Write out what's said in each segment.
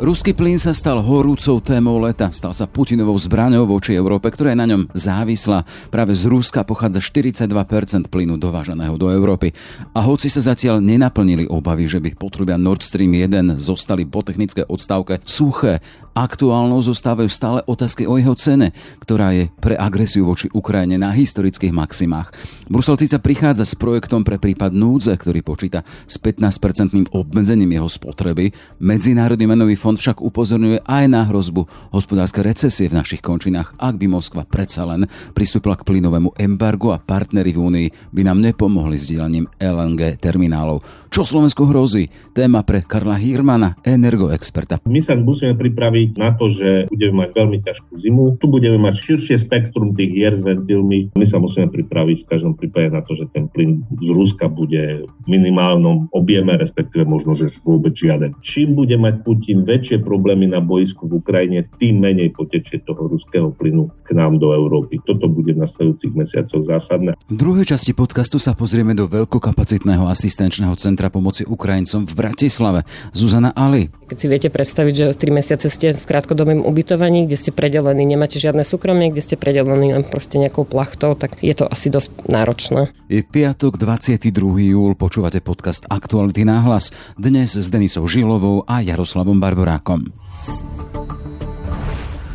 Ruský plyn sa stal horúcou témou leta. Stal sa Putinovou zbraňou voči Európe, ktorá je na ňom závislá. Práve z Ruska pochádza 42% plynu dovážaného do Európy. A hoci sa zatiaľ nenaplnili obavy, že by potrubia Nord Stream 1 zostali po technické odstavke suché, aktuálnou zostávajú stále otázky o jeho cene, ktorá je pre agresiu voči Ukrajine na historických maximách. Brusel sa prichádza s projektom pre prípad núdze, ktorý počíta s 15% obmedzením jeho spotreby. Medzinárodný menový fond však upozorňuje aj na hrozbu hospodárskej recesie v našich končinách, ak by Moskva predsa len pristúpila k plynovému embargu a partnery v Únii by nám nepomohli s dielaním LNG terminálov. Čo Slovensku hrozí? Téma pre Karla Hirmana, energoexperta. My sa musíme pripraviť na to, že budeme mať veľmi ťažkú zimu. Tu budeme mať širšie spektrum tých hier s ventilmi. My sa musíme pripraviť v každom prípade na to, že ten plyn z Ruska bude v minimálnom objeme, respektíve možno, že vôbec žiaden. Čím bude mať Putin väčšie problémy na boisku v Ukrajine, tým menej potečie toho ruského plynu k nám do Európy. Toto bude v nasledujúcich mesiacoch zásadné. V druhej časti podcastu sa pozrieme do veľkokapacitného asistenčného centra Centra pomoci Ukrajincom v Bratislave. Zuzana Ali. Keď si viete predstaviť, že 3 mesiace ste v krátkodobém ubytovaní, kde ste predelení, nemáte žiadne súkromie, kde ste predelení len proste nejakou plachtou, tak je to asi dosť náročné. Je piatok 22. júl, počúvate podcast Aktuality náhlas. Dnes s Denisou Žilovou a Jaroslavom Barborákom.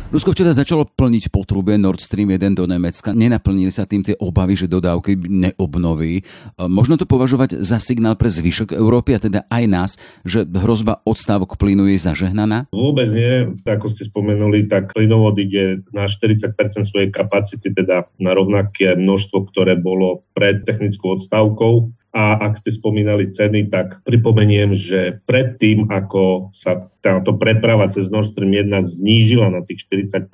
Rusko včera začalo plniť potrube Nord Stream 1 do Nemecka. Nenaplnili sa tým tie obavy, že dodávky neobnoví. Možno to považovať za signál pre zvyšok Európy a teda aj nás, že hrozba odstávok plynu je zažehnaná? Vôbec nie. Ako ste spomenuli, tak plynovod ide na 40% svojej kapacity, teda na rovnaké množstvo, ktoré bolo pred technickou odstávkou. A ak ste spomínali ceny, tak pripomeniem, že predtým, ako sa táto preprava cez Nord Stream 1 znížila na tých 40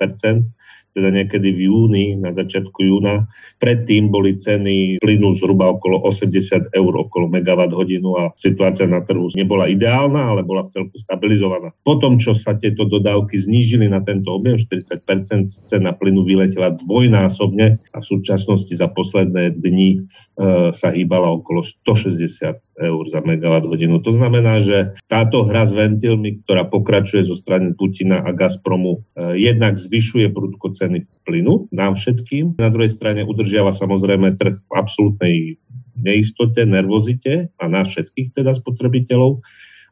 teda niekedy v júni, na začiatku júna. Predtým boli ceny plynu zhruba okolo 80 eur okolo megawatt hodinu a situácia na trhu nebola ideálna, ale bola v celku stabilizovaná. Potom, čo sa tieto dodávky znížili na tento objem, 40% cena plynu vyletela dvojnásobne a v súčasnosti za posledné dni e, sa hýbala okolo 160 eur za megawatt hodinu. To znamená, že táto hra s ventilmi, ktorá pokračuje zo strany Putina a Gazpromu, e, jednak zvyšuje prudko ceny plynu nám všetkým. Na druhej strane udržiava samozrejme trh v absolútnej neistote, nervozite a nás všetkých teda spotrebiteľov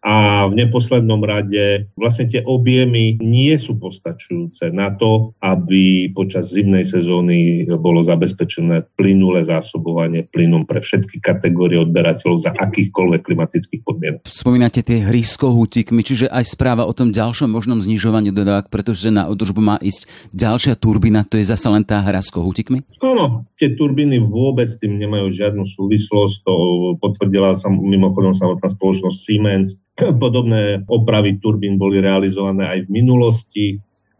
a v neposlednom rade vlastne tie objemy nie sú postačujúce na to, aby počas zimnej sezóny bolo zabezpečené plynulé zásobovanie plynom pre všetky kategórie odberateľov za akýchkoľvek klimatických podmienok. Spomínate tie hry s kohútikmi, čiže aj správa o tom ďalšom možnom znižovaní dodávok, pretože na održbu má ísť ďalšia turbína, to je zase len tá hra s kohútikmi? Áno, tie turbíny vôbec tým nemajú žiadnu súvislosť, to potvrdila sa mimochodom samotná spoločnosť Siemens, Podobné opravy turbín boli realizované aj v minulosti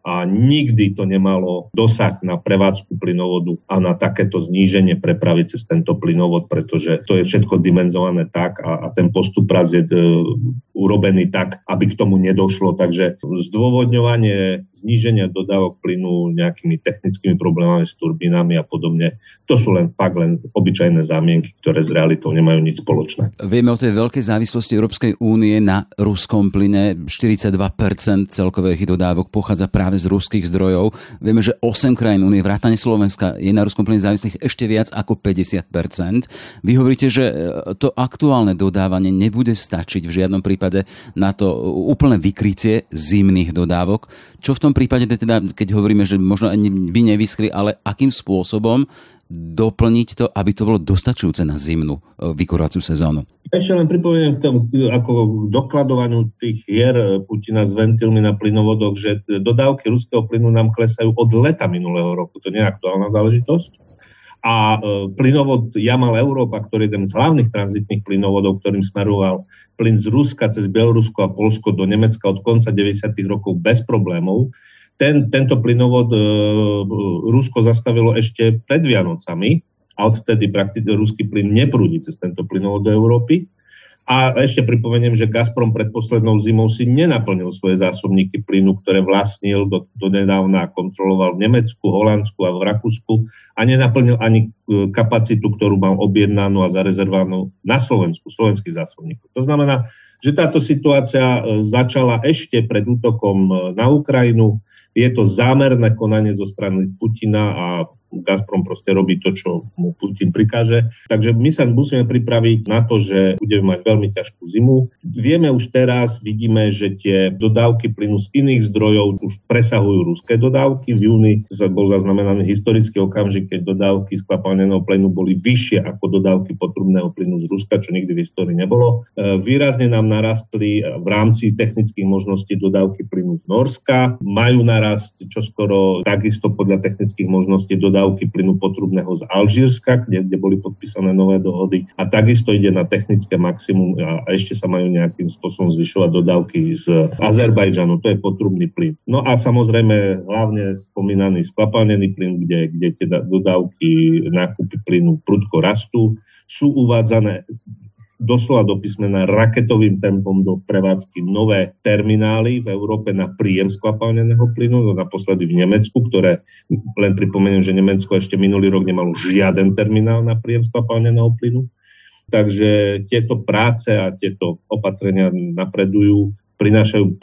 a nikdy to nemalo dosah na prevádzku plynovodu a na takéto zníženie prepravy cez tento plynovod, pretože to je všetko dimenzované tak a, a ten postup prác je e, urobený tak, aby k tomu nedošlo. Takže zdôvodňovanie zníženia dodávok plynu nejakými technickými problémami s turbínami a podobne, to sú len fakt len obyčajné zámienky, ktoré s realitou nemajú nič spoločné. Vieme o tej veľkej závislosti Európskej únie na ruskom plyne. 42% celkových dodávok pochádza práve práve z ruských zdrojov. Vieme, že 8 krajín Unie, vrátane Slovenska, je na ruskom plyne závislých ešte viac ako 50% Vy hovoríte, že e, to aktuálne dodávanie nebude stačiť v žiadnom prípade na to úplné vykrytie zimných dodávok. Čo v tom prípade, teda, keď hovoríme, že možno by nevyskli, ale akým spôsobom doplniť to, aby to bolo dostačujúce na zimnú e, vykurovaciu sezónu? Ešte len pripomeniem k tomu, ako dokladovaniu tých hier e, Putina s ventilmi na plynovodoch, že dodávky ruského plynu nám klesajú od leta minulého roku. To nie je aktuálna záležitosť. A e, plynovod Jamal Európa, ktorý je jeden z hlavných tranzitných plynovodov, ktorým smeroval plyn z Ruska cez Bielorusko a Polsko do Nemecka od konca 90. rokov bez problémov, ten, tento plynovod e, Rusko zastavilo ešte pred Vianocami a odvtedy prakticky ruský plyn neprúdi cez tento plynovod do Európy. A ešte pripomeniem, že Gazprom pred poslednou zimou si nenaplnil svoje zásobníky plynu, ktoré vlastnil do, do nedávna kontroloval v Nemecku, Holandsku a v Rakúsku a nenaplnil ani e, kapacitu, ktorú mal objednanú a zarezervovanú na Slovensku, slovenských zásobníkov. To znamená, že táto situácia e, začala ešte pred útokom e, na Ukrajinu. Je to zámerné konanie zo strany Putina a Gazprom proste robí to, čo mu Putin prikáže. Takže my sa musíme pripraviť na to, že budeme mať veľmi ťažkú zimu. Vieme už teraz, vidíme, že tie dodávky plynu z iných zdrojov už presahujú ruské dodávky. V júni bol zaznamenaný historický okamžik, keď dodávky skvapalneného plynu boli vyššie ako dodávky potrubného plynu z Ruska, čo nikdy v histórii nebolo. E, výrazne nám narastli v rámci technických možností dodávky plynu z Norska. Majú narast čoskoro takisto podľa technických možností dodávky plynu potrubného z Alžírska, kde, kde boli podpísané nové dohody. A takisto ide na technické maximum a ešte sa majú nejakým spôsobom zvyšovať dodávky z Azerbajdžanu, to je potrubný plyn. No a samozrejme hlavne spomínaný skvapalnený plyn, kde, kde tie dodávky nákupy plynu prudko rastú sú uvádzané doslova do písmena raketovým tempom do prevádzky nové terminály v Európe na príjem skvapalneného plynu, no naposledy v Nemecku, ktoré, len pripomeniem, že Nemecko ešte minulý rok nemalo žiaden terminál na príjem skvapalneného plynu. Takže tieto práce a tieto opatrenia napredujú prinášajú e,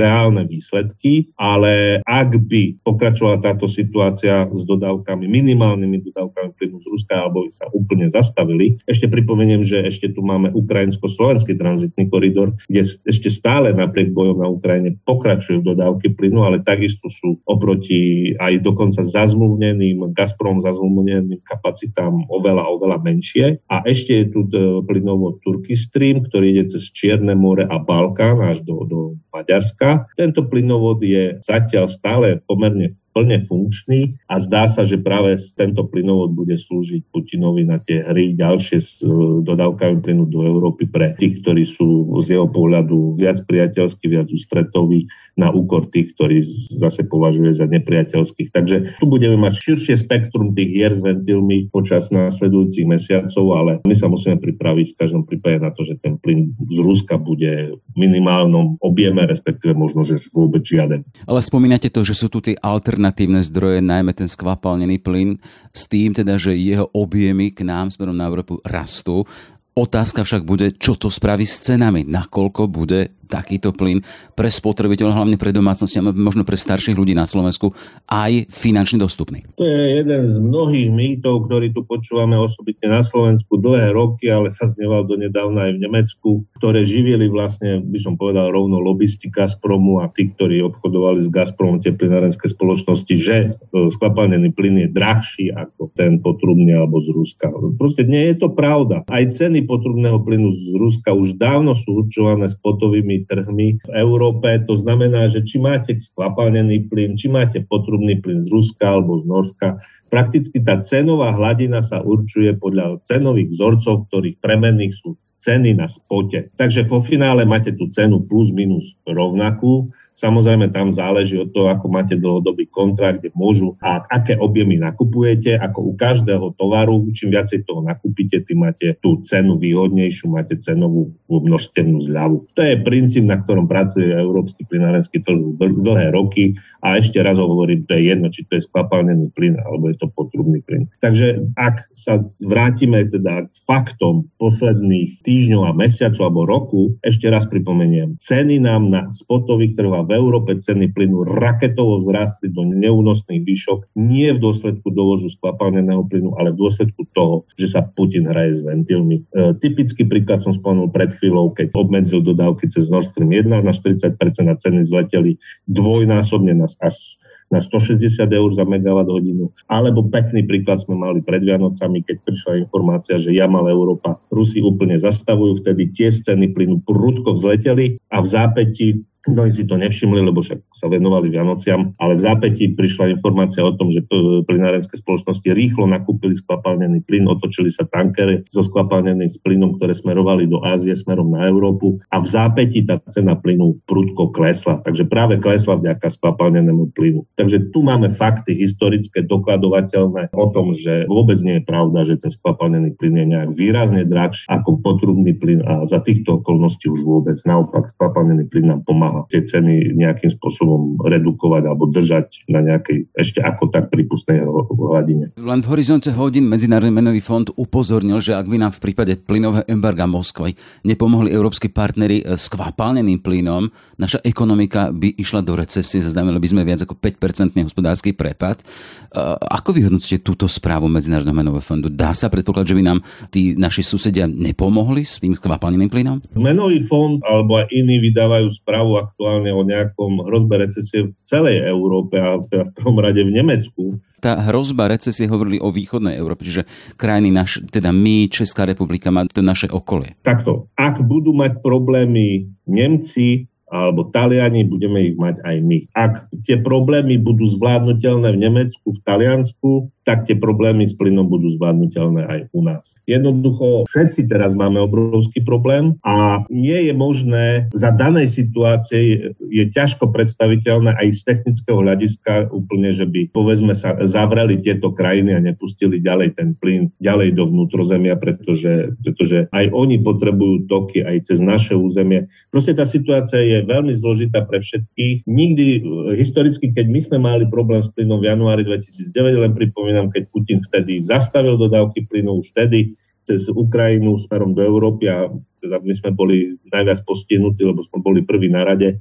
reálne výsledky, ale ak by pokračovala táto situácia s dodávkami, minimálnymi dodávkami z Ruska, alebo sa úplne zastavili, ešte pripomeniem, že ešte tu máme ukrajinsko-slovenský tranzitný koridor, kde ešte stále napriek bojom na Ukrajine pokračujú dodávky plynu, ale takisto sú oproti aj dokonca zazmluvneným, Gazprom zazmluvneným kapacitám oveľa, oveľa menšie. A ešte je tu e, plynovod Turkey Stream, ktorý ide cez Čierne more a Balkán až do do, Maďarska. Tento plynovod je zatiaľ stále pomerne plne funkčný a zdá sa, že práve tento plynovod bude slúžiť Putinovi na tie hry ďalšie s e, dodávkami plynu do Európy pre tých, ktorí sú z jeho pohľadu viac priateľskí, viac ústretoví na úkor tých, ktorí zase považuje za nepriateľských. Takže tu budeme mať širšie spektrum tých hier s ventilmi počas následujúcich mesiacov, ale my sa musíme pripraviť v každom prípade na to, že ten plyn z Ruska bude v minimálnom objeme, respektíve možno, že vôbec žiaden. Ale spomínate to, že sú tu tie alternatívne alternatívne zdroje, najmä ten skvapalnený plyn, s tým teda, že jeho objemy k nám smerom na Európu rastú. Otázka však bude, čo to spraví s cenami, nakoľko bude takýto plyn pre spotrebiteľov, hlavne pre domácnosti a možno pre starších ľudí na Slovensku aj finančne dostupný. To je jeden z mnohých mýtov, ktorý tu počúvame osobitne na Slovensku dlhé roky, ale sa zneval donedávna aj v Nemecku, ktoré živili vlastne, by som povedal, rovno lobbysti Gazpromu a tí, ktorí obchodovali s Gazpromom tie plynárenské spoločnosti, že e, skvapalnený plyn je drahší ako ten potrubný alebo z Ruska. Proste nie je to pravda. Aj ceny potrubného plynu z Ruska už dávno sú určované spotovými trhmi v Európe. To znamená, že či máte skvapalnený plyn, či máte potrubný plyn z Ruska alebo z Norska, prakticky tá cenová hladina sa určuje podľa cenových vzorcov, ktorých premenných sú ceny na spote. Takže vo finále máte tú cenu plus minus rovnakú Samozrejme, tam záleží od toho, ako máte dlhodobý kontrakt, kde môžu a aké objemy nakupujete, ako u každého tovaru, čím viacej toho nakúpite, tým máte tú cenu výhodnejšiu, máte cenovú množstevnú zľavu. To je princíp, na ktorom pracuje európsky plinárenský trh dlhé roky a ešte raz hovorím, to je jedno, či to je skvapalnený plyn alebo je to potrubný plyn. Takže ak sa vrátime teda k faktom posledných týždňov a mesiacov alebo roku, ešte raz pripomeniem, ceny nám na spotových trhoch v Európe ceny plynu raketovo vzrastli do neúnosných výšok nie v dôsledku dovozu skvapalneného plynu, ale v dôsledku toho, že sa Putin hraje s ventilmi. E, typický príklad som spomenul pred chvíľou, keď obmedzil dodávky cez Nord Stream 1 na 40% a ceny zleteli dvojnásobne na až na 160 eur za megawatt hodinu. Alebo pekný príklad sme mali pred Vianocami, keď prišla informácia, že Jamal Európa Rusi úplne zastavujú, vtedy tie ceny plynu prudko vzleteli a v zápäti Mnohí si to nevšimli, lebo však sa venovali Vianociam, ale v zápäti prišla informácia o tom, že plinárenské spoločnosti rýchlo nakúpili skvapalnený plyn, otočili sa tankery so skvapalneným plynom, ktoré smerovali do Ázie smerom na Európu a v zápäti tá cena plynu prudko klesla. Takže práve klesla vďaka skvapalnenému plynu. Takže tu máme fakty historické, dokladovateľné o tom, že vôbec nie je pravda, že ten skvapalnený plyn je nejak výrazne drahší ako potrubný plyn a za týchto okolností už vôbec. Naopak skvapalnený plyn nám pomáha tie ceny nejakým spôsobom redukovať alebo držať na nejakej ešte ako tak prípustnej hladine. Len v horizonte hodín Medzinárodný menový fond upozornil, že ak by nám v prípade plynového embarga Moskvy nepomohli európsky partnery s kvapalneným plynom, naša ekonomika by išla do recesie, zaznamenali by sme viac ako 5-percentný hospodársky prepad. Ako vyhodnocujete túto správu Medzinárodného menového fondu? Dá sa predpokladať, že by nám tí naši susedia nepomohli s tým kvapalneným plynom? Menový fond alebo aj iní vydávajú správu aktuálne o nejakom hrozbe recesie v celej Európe a teda v prvom rade v Nemecku. Tá hrozba recesie hovorili o východnej Európe, čiže krajiny naš, teda my, Česká republika, má to naše okolie. Takto, ak budú mať problémy Nemci, alebo Taliani, budeme ich mať aj my. Ak tie problémy budú zvládnutelné v Nemecku, v Taliansku, tak tie problémy s plynom budú zvládnutelné aj u nás. Jednoducho všetci teraz máme obrovský problém a nie je možné za danej situácie je ťažko predstaviteľné aj z technického hľadiska úplne, že by povedzme sa zavreli tieto krajiny a nepustili ďalej ten plyn ďalej do vnútrozemia, pretože, pretože aj oni potrebujú toky aj cez naše územie. Proste tá situácia je veľmi zložitá pre všetkých. Nikdy historicky, keď my sme mali problém s plynom v januári 2009, len pripomínam, keď Putin vtedy zastavil dodávky plynu už vtedy cez Ukrajinu smerom do Európy a teda my sme boli najviac postihnutí, lebo sme boli prví na rade.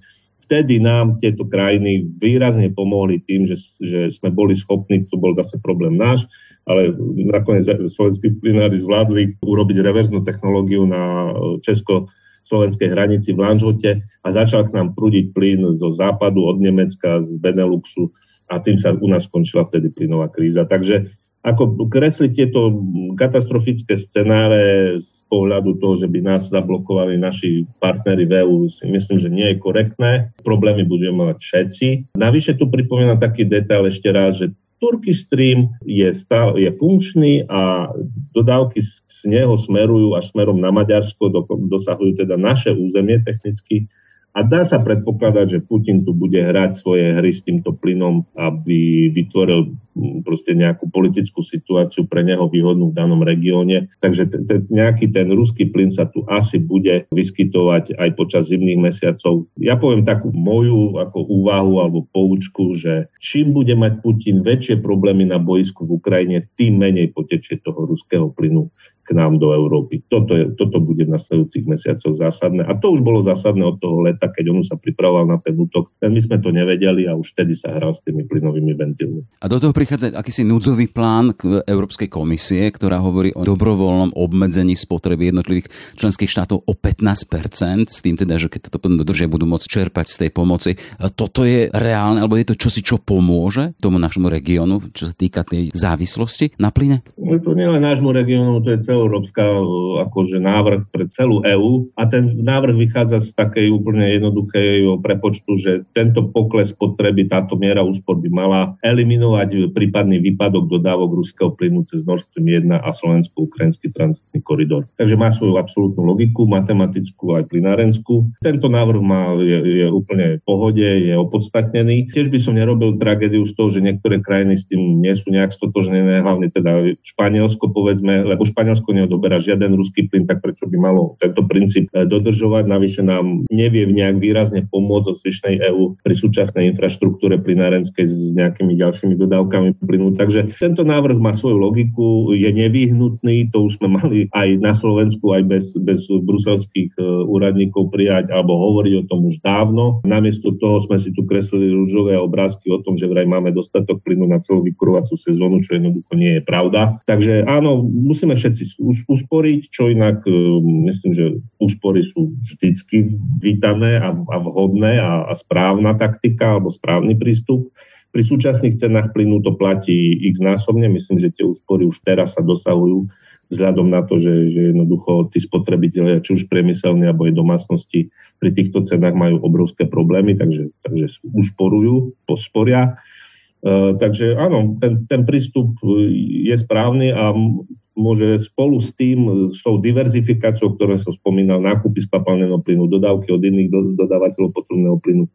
Vtedy nám tieto krajiny výrazne pomohli tým, že, že sme boli schopní, to bol zase problém náš, ale nakoniec slovenskí plynári zvládli urobiť reverznú technológiu na Česko slovenskej hranici v Lanžote a začal k nám prúdiť plyn zo západu od Nemecka, z Beneluxu a tým sa u nás skončila vtedy plynová kríza. Takže ako kresliť tieto katastrofické scenáre z pohľadu toho, že by nás zablokovali naši partnery v EU, si myslím, že nie je korektné. Problémy budeme mať všetci. Navyše tu pripomínam taký detail ešte raz, že Turkey Stream je, stále, je funkčný a dodávky z neho smerujú až smerom na Maďarsko, do, dosahujú teda naše územie technicky a dá sa predpokladať, že Putin tu bude hrať svoje hry s týmto plynom, aby vytvoril mm, proste nejakú politickú situáciu pre neho výhodnú v danom regióne. Takže t- t- nejaký ten ruský plyn sa tu asi bude vyskytovať aj počas zimných mesiacov. Ja poviem takú moju ako úvahu alebo poučku, že čím bude mať Putin väčšie problémy na boisku v Ukrajine, tým menej potečie toho ruského plynu k nám do Európy. Toto, je, toto bude v nasledujúcich mesiacoch zásadné. A to už bolo zásadné od toho leta, keď on sa pripravoval na ten útok. My sme to nevedeli a už vtedy sa hral s tými plynovými ventilmi. A do toho prichádza akýsi núdzový plán k Európskej komisie, ktorá hovorí o dobrovoľnom obmedzení spotreby jednotlivých členských štátov o 15%, s tým teda, že keď toto dodržia, budú môcť čerpať z tej pomoci. A toto je reálne, alebo je to čosi, čo pomôže tomu našemu regiónu, čo sa týka tej závislosti na plyne? No to nie len nášmu regiónu, to je celé celoeurópska e, akože návrh pre celú EÚ a ten návrh vychádza z takej úplne jednoduchej prepočtu, že tento pokles potreby, táto miera úspor by mala eliminovať prípadný výpadok dodávok ruského plynu cez Nord Stream 1 a slovensko-ukrajinský tranzitný koridor. Takže má svoju absolútnu logiku, matematickú aj plinárenskú. Tento návrh má, je, je úplne v pohode, je opodstatnený. Tiež by som nerobil tragédiu z toho, že niektoré krajiny s tým nie sú nejak stotožnené, hlavne teda Španielsko povedzme, lebo Španielsko Slovensko neodoberá žiaden ruský plyn, tak prečo by malo tento princíp e, dodržovať? Navyše nám nevie nejak výrazne pomôcť zo zvyšnej EÚ pri súčasnej infraštruktúre plynárenskej s nejakými ďalšími dodávkami plynu. Takže tento návrh má svoju logiku, je nevyhnutný, to už sme mali aj na Slovensku, aj bez, bez bruselských e, úradníkov prijať alebo hovoriť o tom už dávno. Namiesto toho sme si tu kreslili rúžové obrázky o tom, že vraj máme dostatok plynu na celú vykurovacú sezónu, čo jednoducho nie je pravda. Takže áno, musíme všetci usporiť, čo inak e, myslím, že úspory sú vždycky vítané a, a vhodné a, a správna taktika alebo správny prístup. Pri súčasných cenách plynu to platí x násobne. Myslím, že tie úspory už teraz sa dosahujú vzhľadom na to, že, že jednoducho tí spotrebitelia, či už priemyselní alebo aj domácnosti, pri týchto cenách majú obrovské problémy, takže, takže usporujú, posporia. E, takže áno, ten, ten prístup je správny a môže spolu s tým, s tou diverzifikáciou, ktoré som spomínal, nákupy skvapalného plynu, dodávky od iných do, dodávateľov potrubného plynu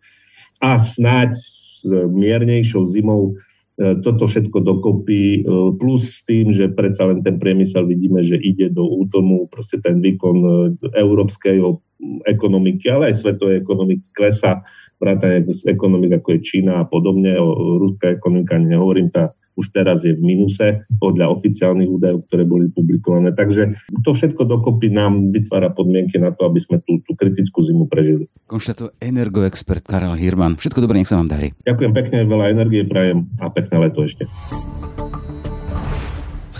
a snáď s miernejšou zimou E, toto všetko dokopy, e, plus s tým, že predsa len ten priemysel vidíme, že ide do útlmu, proste ten výkon e, európskej ekonomiky, ale aj svetovej ekonomiky klesa, vrátane ekonomik ako je Čína a podobne, o ruská ekonomika nehovorím, tá už teraz je v minuse podľa oficiálnych údajov, ktoré boli publikované. Takže to všetko dokopy nám vytvára podmienky na to, aby sme tú, tú kritickú zimu prežili. Konštatuje energoexpert Karel Hirman. Všetko dobré, nech sa vám darí. Ďakujem pekne, veľa energie prajem a pekné leto ešte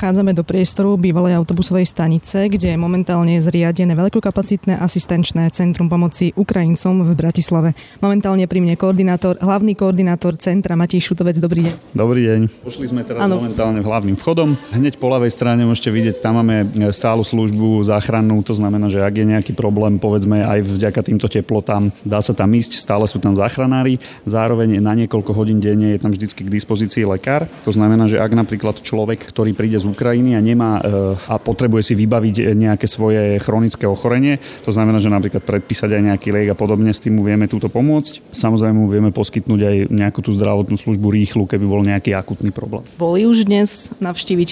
vchádzame do priestoru bývalej autobusovej stanice, kde je momentálne zriadené veľkokapacitné asistenčné centrum pomoci Ukrajincom v Bratislave. Momentálne pri mne koordinátor, hlavný koordinátor centra Matej Šutovec. Dobrý deň. Dobrý deň. Pošli sme teraz ano. momentálne hlavným vchodom. Hneď po ľavej strane môžete vidieť, tam máme stálu službu záchrannú, to znamená, že ak je nejaký problém, povedzme aj vďaka týmto teplotám, dá sa tam ísť, stále sú tam záchranári, zároveň na niekoľko hodín denne je tam vždycky k dispozícii lekár. To znamená, že ak napríklad človek, ktorý príde z Ukrajiny a nemá e, a potrebuje si vybaviť nejaké svoje chronické ochorenie, to znamená, že napríklad predpísať aj nejaký liek a podobne, s tým mu vieme túto pomôcť. Samozrejme mu vieme poskytnúť aj nejakú tú zdravotnú službu rýchlu, keby bol nejaký akutný problém. Boli už dnes navštíviť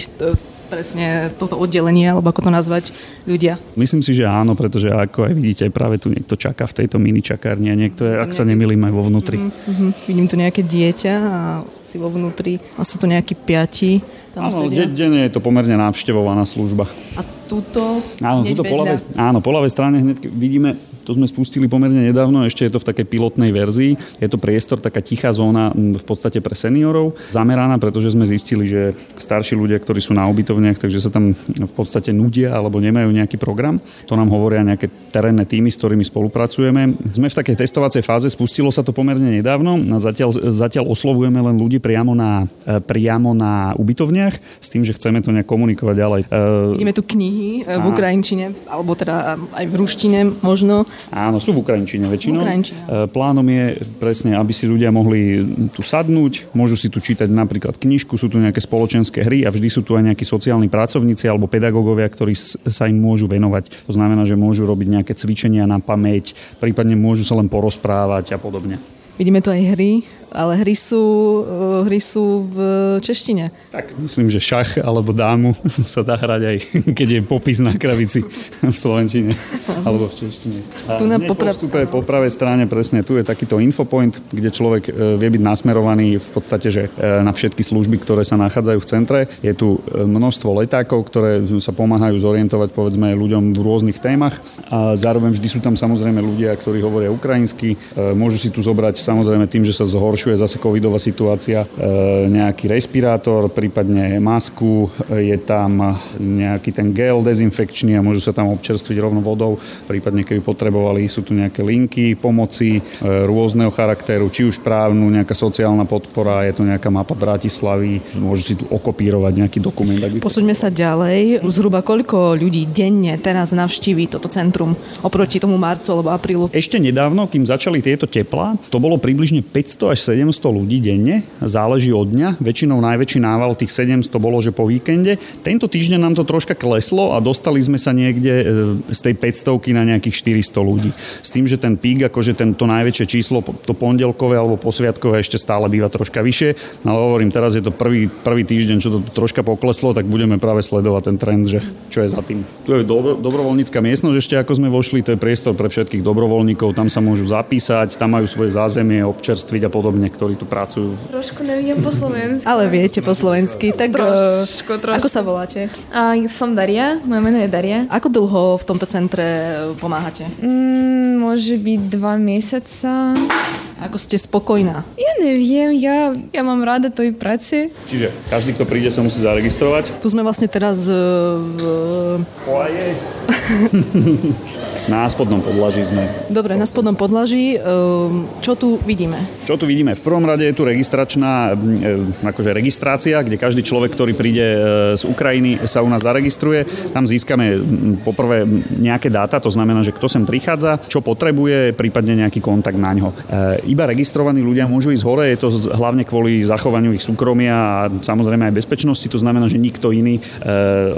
presne toto oddelenie, alebo ako to nazvať, ľudia? Myslím si, že áno, pretože ako aj vidíte, práve tu niekto čaká v tejto mini čakárni a niekto je, ak sa nemýlim, aj vo vnútri. Mm-hmm. Vidím tu nejaké dieťa a si vo vnútri a sú tu nejakí piati. Tam áno, de- denne je to pomerne návštevovaná služba. A túto? Áno, túto po ľavej, áno, po ľavej strane hneď vidíme to sme spustili pomerne nedávno, ešte je to v takej pilotnej verzii. Je to priestor, taká tichá zóna v podstate pre seniorov, zameraná, pretože sme zistili, že starší ľudia, ktorí sú na ubytovniach, takže sa tam v podstate nudia alebo nemajú nejaký program. To nám hovoria nejaké terénne týmy, s ktorými spolupracujeme. Sme v takej testovacej fáze, spustilo sa to pomerne nedávno a zatiaľ, zatiaľ oslovujeme len ľudí priamo na, e, priamo na ubytovniach s tým, že chceme to nejak komunikovať ďalej. Ideme tu knihy e, v Ukrajinčine, alebo teda aj v ruštine možno. Áno, sú v Ukrajinčine väčšinou. Ukrajinčine. E, plánom je presne, aby si ľudia mohli tu sadnúť, môžu si tu čítať napríklad knižku, sú tu nejaké spoločenské hry a vždy sú tu aj nejakí sociálni pracovníci alebo pedagógovia, ktorí sa im môžu venovať. To znamená, že môžu robiť nejaké cvičenia na pamäť, prípadne môžu sa len porozprávať a podobne. Vidíme tu aj hry, ale hry sú, eh, hry sú v češtine. Tak myslím, že šach alebo dámu sa dá hrať aj keď je popis na kravici v slovenčine alebo v češtine. A tu na popra... postupe po pravej strane presne tu je takýto infopoint, kde človek eh, vie byť nasmerovaný v podstate že eh, na všetky služby, ktoré sa nachádzajú v centre. Je tu množstvo letákov, ktoré sa pomáhajú zorientovať povedzme ľuďom v rôznych témach a zároveň vždy sú tam samozrejme ľudia, ktorí hovoria ukrajinsky. Môžu si tu zobrať samozrejme tým, že sa zhoršuje zase covidová situácia, e, nejaký respirátor, prípadne masku, je tam nejaký ten gel dezinfekčný a môžu sa tam občerstviť rovno vodou, prípadne keby potrebovali, sú tu nejaké linky pomoci e, rôzneho charakteru, či už právnu, nejaká sociálna podpora, je to nejaká mapa Bratislavy, môžu si tu okopírovať nejaký dokument. Posúďme sa ďalej. Zhruba koľko ľudí denne teraz navštíví toto centrum oproti tomu marcu alebo aprílu? Ešte nedávno, kým začali tieto teplá, to bolo približne 500 až 700 ľudí denne, záleží od dňa. Väčšinou najväčší nával tých 700 bolo, že po víkende. Tento týždeň nám to troška kleslo a dostali sme sa niekde e, z tej 500 na nejakých 400 ľudí. S tým, že ten pík, akože tento najväčšie číslo, to pondelkové alebo posviatkové ešte stále býva troška vyššie. No ale hovorím, teraz je to prvý, prvý týždeň, čo to troška pokleslo, tak budeme práve sledovať ten trend, že čo je za tým. Tu je dobro, dobrovoľnícka miestnosť, ešte ako sme vošli, to je priestor pre všetkých dobrovoľníkov, tam sa môžu zapísať, tam majú svoje zázemie, občerstviť a podobne, ktorí tu pracujú. Trošku neviem po slovensky. Ale viete po slovensky. Tak trošku, trošku. ako sa voláte? A, som Daria, moje meno je Daria. Ako dlho v tomto centre pomáhate? Mm, môže byť dva mesiaca. Ako ste spokojná? Ja neviem, ja, ja mám rada toj práci. Čiže každý, kto príde, sa musí zaregistrovať? Tu sme vlastne teraz v... Foaje. Na spodnom podlaží sme. Dobre, na spodnom podlaží. Ehm, čo tu vidíme? Čo tu vidíme? V prvom rade je tu registračná e, akože registrácia, kde každý človek, ktorý príde e, z Ukrajiny, sa u nás zaregistruje. Tam získame poprvé nejaké dáta, to znamená, že kto sem prichádza, čo potrebuje, prípadne nejaký kontakt na ňo. Iba registrovaní ľudia môžu ísť hore, je to hlavne kvôli zachovaniu ich súkromia a samozrejme aj bezpečnosti, to znamená, že nikto iný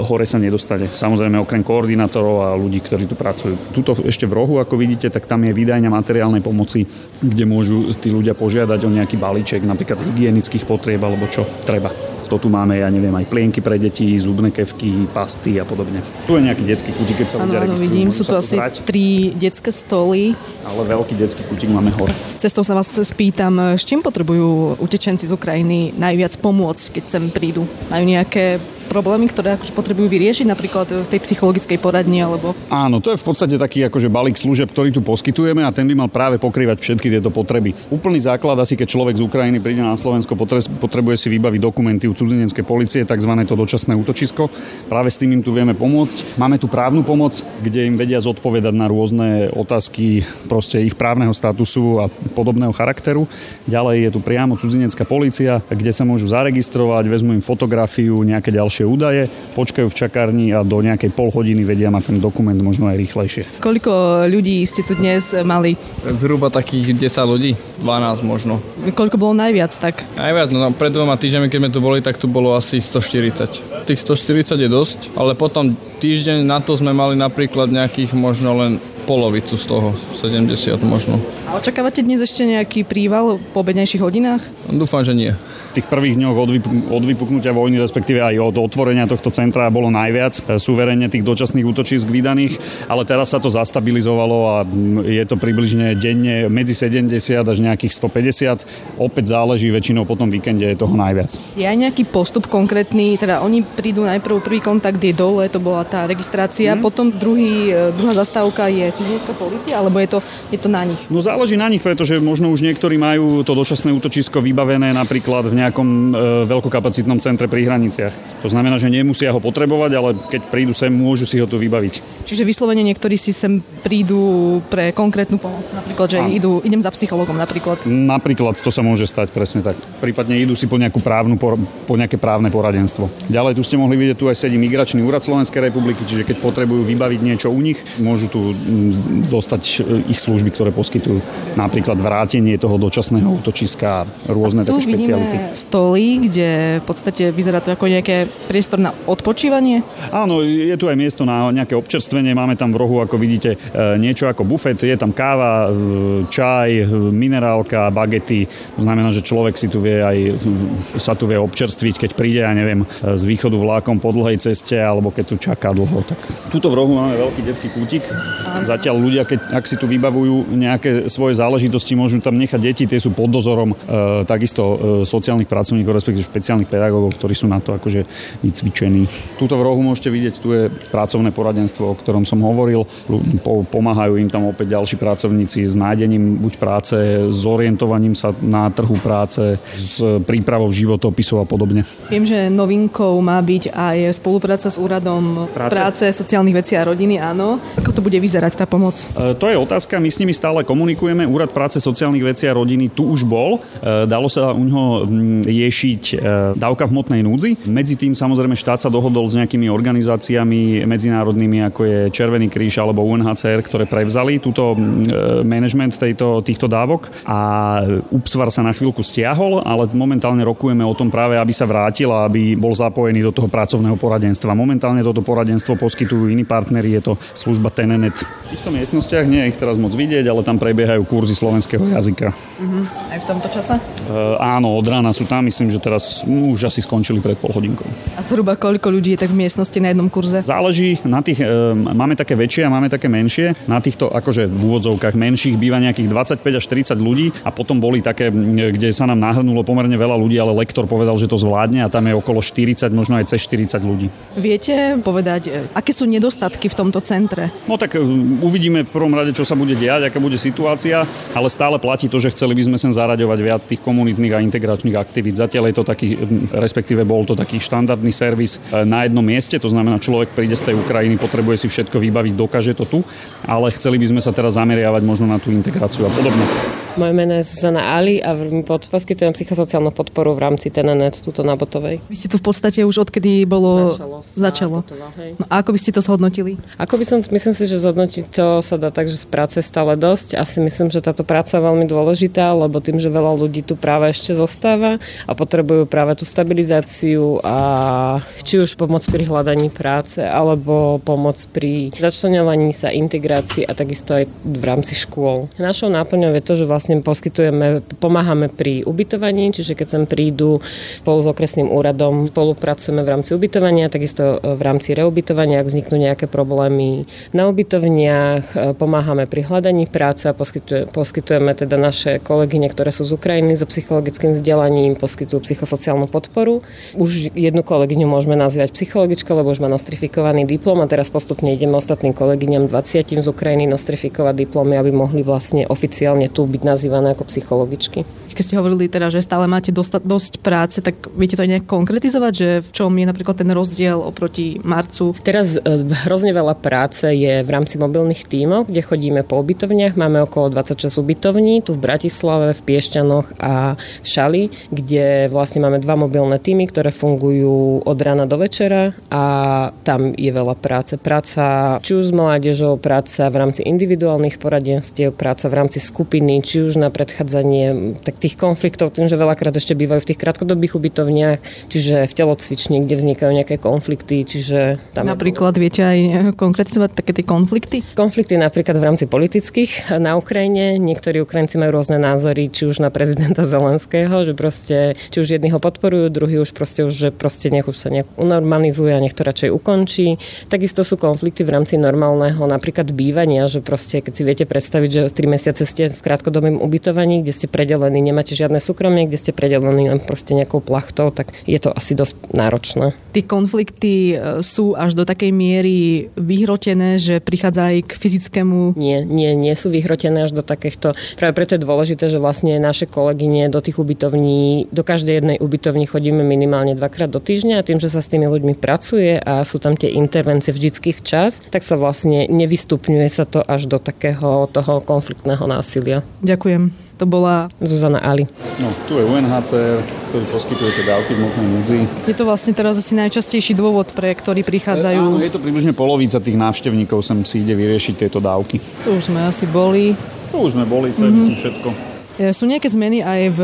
hore sa nedostane. Samozrejme okrem koordinátorov a ľudí, ktorí tu pracujú. Tuto ešte v rohu, ako vidíte, tak tam je vydajňa materiálnej pomoci, kde môžu tí ľudia požiadať o nejaký balíček, napríklad hygienických potrieb alebo čo treba. To tu máme, ja neviem, aj plienky pre deti, zubné kevky, pasty a podobne. Tu je nejaký detský kutík, keď sa ľudia ano, registrujú. vidím, sú to asi hrať. tri detské stoly. Ale veľký detský kutík máme hore. Cestou sa vás spýtam, s čím potrebujú utečenci z Ukrajiny najviac pomôcť, keď sem prídu? Majú nejaké problémy, ktoré akože potrebujú vyriešiť, napríklad v tej psychologickej poradni alebo... Áno, to je v podstate taký akože balík služieb, ktorý tu poskytujeme a ten by mal práve pokrývať všetky tieto potreby. Úplný základ asi, keď človek z Ukrajiny príde na Slovensko, potrebuje si vybaviť dokumenty u cudzineckej policie, tzv. to dočasné útočisko. Práve s tým im tu vieme pomôcť. Máme tu právnu pomoc, kde im vedia zodpovedať na rôzne otázky proste ich právneho statusu a podobného charakteru. Ďalej je tu priamo cudzinecká policia, kde sa môžu zaregistrovať, vezmu im fotografiu, nejaké ďalšie ďalšie údaje, počkajú v čakárni a do nejakej pol hodiny vedia mať ten dokument možno aj rýchlejšie. Koľko ľudí ste tu dnes mali? Zhruba takých 10 ľudí, 12 možno. Koľko bolo najviac tak? Najviac, no pred dvoma týždňami, keď sme tu boli, tak tu bolo asi 140. Tých 140 je dosť, ale potom týždeň na to sme mali napríklad nejakých možno len polovicu z toho, 70 možno. A očakávate dnes ešte nejaký príval po obednejších hodinách? Dúfam, že nie tých prvých dňoch od, vypuk- od vypuknutia vojny, respektíve aj od otvorenia tohto centra bolo najviac e, suverene tých dočasných útočísk vydaných, ale teraz sa to zastabilizovalo a je to približne denne medzi 70 až nejakých 150. Opäť záleží, väčšinou po tom víkende je toho najviac. Je aj nejaký postup konkrétny, teda oni prídu najprv, prvý kontakt je dole, to bola tá registrácia, mm. potom druhý, e, druhá zastávka je cudzinecká policia, alebo je to, je to na nich? No záleží na nich, pretože možno už niektorí majú to dočasné útočisko vybavené napríklad v nejakom e, veľkokapacitnom centre pri hraniciach. To znamená, že nemusia ho potrebovať, ale keď prídu sem, môžu si ho tu vybaviť. Čiže vyslovene niektorí si sem prídu pre konkrétnu pomoc, napríklad, že idú, idem za psychologom napríklad. Napríklad to sa môže stať presne tak. Prípadne idú si po nejakú právnu, po, nejaké právne poradenstvo. Ďalej tu ste mohli vidieť, tu aj sedí migračný úrad Slovenskej republiky, čiže keď potrebujú vybaviť niečo u nich, môžu tu dostať e, ich služby, ktoré poskytujú. Napríklad vrátenie toho dočasného útočiska, rôzne také špeciality stoly, kde v podstate vyzerá to ako nejaké priestor na odpočívanie? Áno, je tu aj miesto na nejaké občerstvenie. Máme tam v rohu, ako vidíte, e, niečo ako bufet. Je tam káva, e, čaj, e, minerálka, bagety. To znamená, že človek si tu vie aj sa tu vie občerstviť, keď príde, ja neviem, z východu vlákom po dlhej ceste, alebo keď tu čaká dlho. Tak tuto v rohu máme veľký detský kútik. Zatiaľ ľudia, keď, ak si tu vybavujú nejaké svoje záležitosti, môžu tam nechať deti, tie sú pod dozorom e, takisto e, sociálnych sociálnych pracovníkov, respektíve špeciálnych pedagógov, ktorí sú na to akože vycvičení. Tuto v rohu môžete vidieť, tu je pracovné poradenstvo, o ktorom som hovoril. Pomáhajú im tam opäť ďalší pracovníci s nájdením buď práce, s orientovaním sa na trhu práce, s prípravou životopisov a podobne. Viem, že novinkou má byť aj spolupráca s úradom práce, práce sociálnych vecí a rodiny, áno. Ako to bude vyzerať tá pomoc? E, to je otázka, my s nimi stále komunikujeme. Úrad práce sociálnych vecí a rodiny tu už bol. E, dalo sa u neho riešiť e, dávka v hmotnej núdzi. Medzi tým samozrejme štát sa dohodol s nejakými organizáciami medzinárodnými, ako je Červený kríž alebo UNHCR, ktoré prevzali túto e, management tejto, týchto dávok a UPSVAR sa na chvíľku stiahol, ale momentálne rokujeme o tom práve, aby sa vrátil a aby bol zapojený do toho pracovného poradenstva. Momentálne toto poradenstvo poskytujú iní partneri, je to služba Tenenet. V týchto miestnostiach nie je ich teraz moc vidieť, ale tam prebiehajú kurzy slovenského jazyka. Uh-huh. Aj v tomto čase? Uh, áno, od rána sú sú tam, myslím, že teraz no, už asi skončili pred pol hodinkou. A zhruba koľko ľudí je tak v miestnosti na jednom kurze? Záleží, na tých, e, máme také väčšie a máme také menšie. Na týchto akože v úvodzovkách menších býva nejakých 25 až 40 ľudí a potom boli také, kde sa nám nahrnulo pomerne veľa ľudí, ale lektor povedal, že to zvládne a tam je okolo 40, možno aj cez 40 ľudí. Viete povedať, e, aké sú nedostatky v tomto centre? No tak e, uvidíme v prvom rade, čo sa bude diať, aká bude situácia ale stále platí to, že chceli by sme sem zaraďovať viac tých komunitných a integračných aktivít. Zatiaľ je to taký, respektíve bol to taký štandardný servis e, na jednom mieste, to znamená, človek príde z tej Ukrajiny, potrebuje si všetko vybaviť, dokáže to tu, ale chceli by sme sa teraz zameriavať možno na tú integráciu a podobne. Moje meno je Zuzana Ali a pod, poskytujem psychosociálnu podporu v rámci TNNet tuto na Botovej. Vy ste tu v podstate už odkedy bolo... Začalo. Začalo. no a ako by ste to zhodnotili? Ako by som, myslím si, že zhodnotiť to sa dá tak, že z práce stále dosť. Asi myslím, že táto práca je veľmi dôležitá, lebo tým, že veľa ľudí tu práve ešte zostáva a potrebujú práve tú stabilizáciu a či už pomoc pri hľadaní práce, alebo pomoc pri začlenovaní sa, integrácii a takisto aj v rámci škôl. Našou náplňou je to, že vlastne vlastne poskytujeme, pomáhame pri ubytovaní, čiže keď sem prídu spolu s okresným úradom, spolupracujeme v rámci ubytovania, takisto v rámci reubytovania, ak vzniknú nejaké problémy na ubytovniach, e, pomáhame pri hľadaní práce a poskytujeme, teda naše kolegyne, ktoré sú z Ukrajiny so psychologickým vzdelaním, poskytujú psychosociálnu podporu. Už jednu kolegyňu môžeme nazvať psychologičkou, lebo už má nostrifikovaný diplom a teraz postupne ideme ostatným kolegyňam 20 z Ukrajiny nostrifikovať diplomy, aby mohli vlastne oficiálne tu byť nazývané ako psychologičky. Keď ste hovorili teda, že stále máte dosta- dosť práce, tak viete to nejak konkretizovať, že v čom je napríklad ten rozdiel oproti marcu? Teraz e, hrozne veľa práce je v rámci mobilných tímov, kde chodíme po ubytovniach. Máme okolo 26 ubytovní tu v Bratislave, v Piešťanoch a v Šali, kde vlastne máme dva mobilné týmy, ktoré fungujú od rána do večera a tam je veľa práce. Práca či už s mládežou, práca v rámci individuálnych poradenstiev, práca v rámci skupiny, či už na predchádzanie tak tých konfliktov, tým, že veľakrát ešte bývajú v tých krátkodobých ubytovniach, čiže v telocvični, kde vznikajú nejaké konflikty, čiže tam Napríklad viete aj konkretizovať také tie konflikty? Konflikty napríklad v rámci politických na Ukrajine. Niektorí Ukrajinci majú rôzne názory, či už na prezidenta Zelenského, že proste, či už jedni ho podporujú, druhý už proste už, že proste nech už sa nejak unormalizuje a nech to radšej ukončí. Takisto sú konflikty v rámci normálneho napríklad bývania, že proste keď si viete predstaviť, že 3 mesiace ste v krátkodobom ubytovaní, kde ste predelení, nemáte žiadne súkromie, kde ste predelení len proste nejakou plachtou, tak je to asi dosť náročné. Tie konflikty e, sú až do takej miery vyhrotené, že prichádza aj k fyzickému... Nie, nie, nie sú vyhrotené až do takýchto... Práve preto je dôležité, že vlastne naše kolegyne do tých ubytovní, do každej jednej ubytovní chodíme minimálne dvakrát do týždňa a tým, že sa s tými ľuďmi pracuje a sú tam tie intervencie vždycky včas, tak sa vlastne nevystupňuje sa to až do takého toho konfliktného násilia. Ďakujem. To bola Zuzana Ali. No, tu je UNHCR, ktorý poskytuje tie dávky v moknej núdzi. Je to vlastne teraz asi najčastejší dôvod, pre ktorý prichádzajú... E, áno, je to približne polovica tých návštevníkov sem si ide vyriešiť tieto dávky. Tu už sme asi boli. Tu už sme boli, to je mm-hmm. všetko. E, sú nejaké zmeny aj v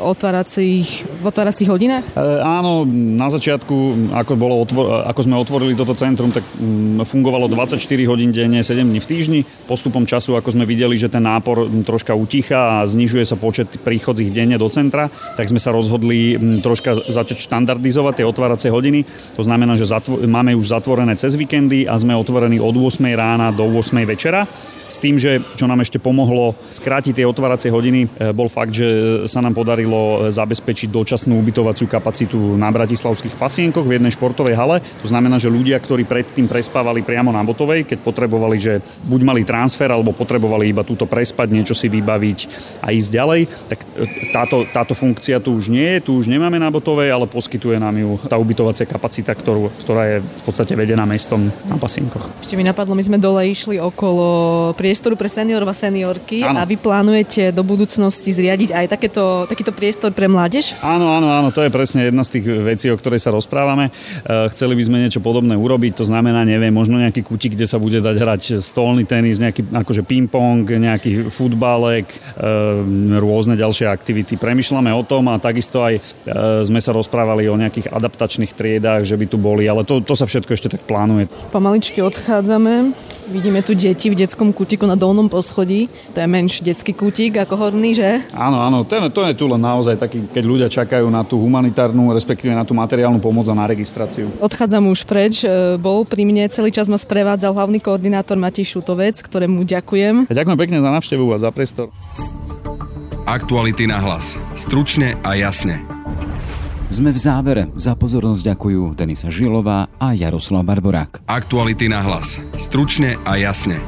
otváracích, v otváracích hodinách? E, áno, na začiatku, ako, bolo otvor, ako sme otvorili toto centrum, tak mm, fungovalo 24 hodín denne, 7 dní v týždni. Postupom času, ako sme videli, že ten nápor troška uticha a znižuje sa počet príchodzích denne do centra, tak sme sa rozhodli mm, troška začať štandardizovať tie otváracie hodiny. To znamená, že zatvo- máme už zatvorené cez víkendy a sme otvorení od 8 rána do 8 večera. S tým, že čo nám ešte pomohlo skrátiť tie otváracie hodiny, e, bol fakt, že sa nám podarilo zabezpečiť dočasnú ubytovaciu kapacitu na bratislavských pasienkoch v jednej športovej hale. To znamená, že ľudia, ktorí predtým prespávali priamo na Botovej, keď potrebovali, že buď mali transfer, alebo potrebovali iba túto prespať, niečo si vybaviť a ísť ďalej, tak e, táto, táto funkcia tu už nie je, tu už nemáme na Botovej, ale poskytuje nám ju tá ubytovacia kapacita, ktorú, ktorá je v podstate vedená mestom na pasienkoch. Ešte mi napadlo, my sme dole išli okolo priestoru pre seniorov a seniorky ano. a vy plánujete do budúcnosti zriadiť aj takéto, takýto priestor pre mládež? Áno, áno, áno, to je presne jedna z tých vecí, o ktorej sa rozprávame. E, chceli by sme niečo podobné urobiť, to znamená, neviem, možno nejaký kutik, kde sa bude dať hrať stolný tenis, nejaký akože ping-pong, nejaký futbalek, e, rôzne ďalšie aktivity. Premýšľame o tom a takisto aj e, sme sa rozprávali o nejakých adaptačných triedách, že by tu boli, ale to, to sa všetko ešte tak plánuje. Pomaličky odchádzame. Vidíme tu deti v detskom kútiku na dolnom poschodí. To je menší detský kútik ako horný, že? Áno, áno, to je, to je tu len naozaj taký, keď ľudia čakajú na tú humanitárnu, respektíve na tú materiálnu pomoc a na registráciu. Odchádzam už preč. E, bol pri mne, celý čas ma sprevádzal hlavný koordinátor Matej Šutovec, ktorému ďakujem. A ďakujem pekne za návštevu a za priestor. Aktuality na hlas. Stručne a jasne. Sme v závere. Za pozornosť ďakujú Denisa Žilová a Jaroslav Barborák. Aktuality na hlas. Stručne a jasne.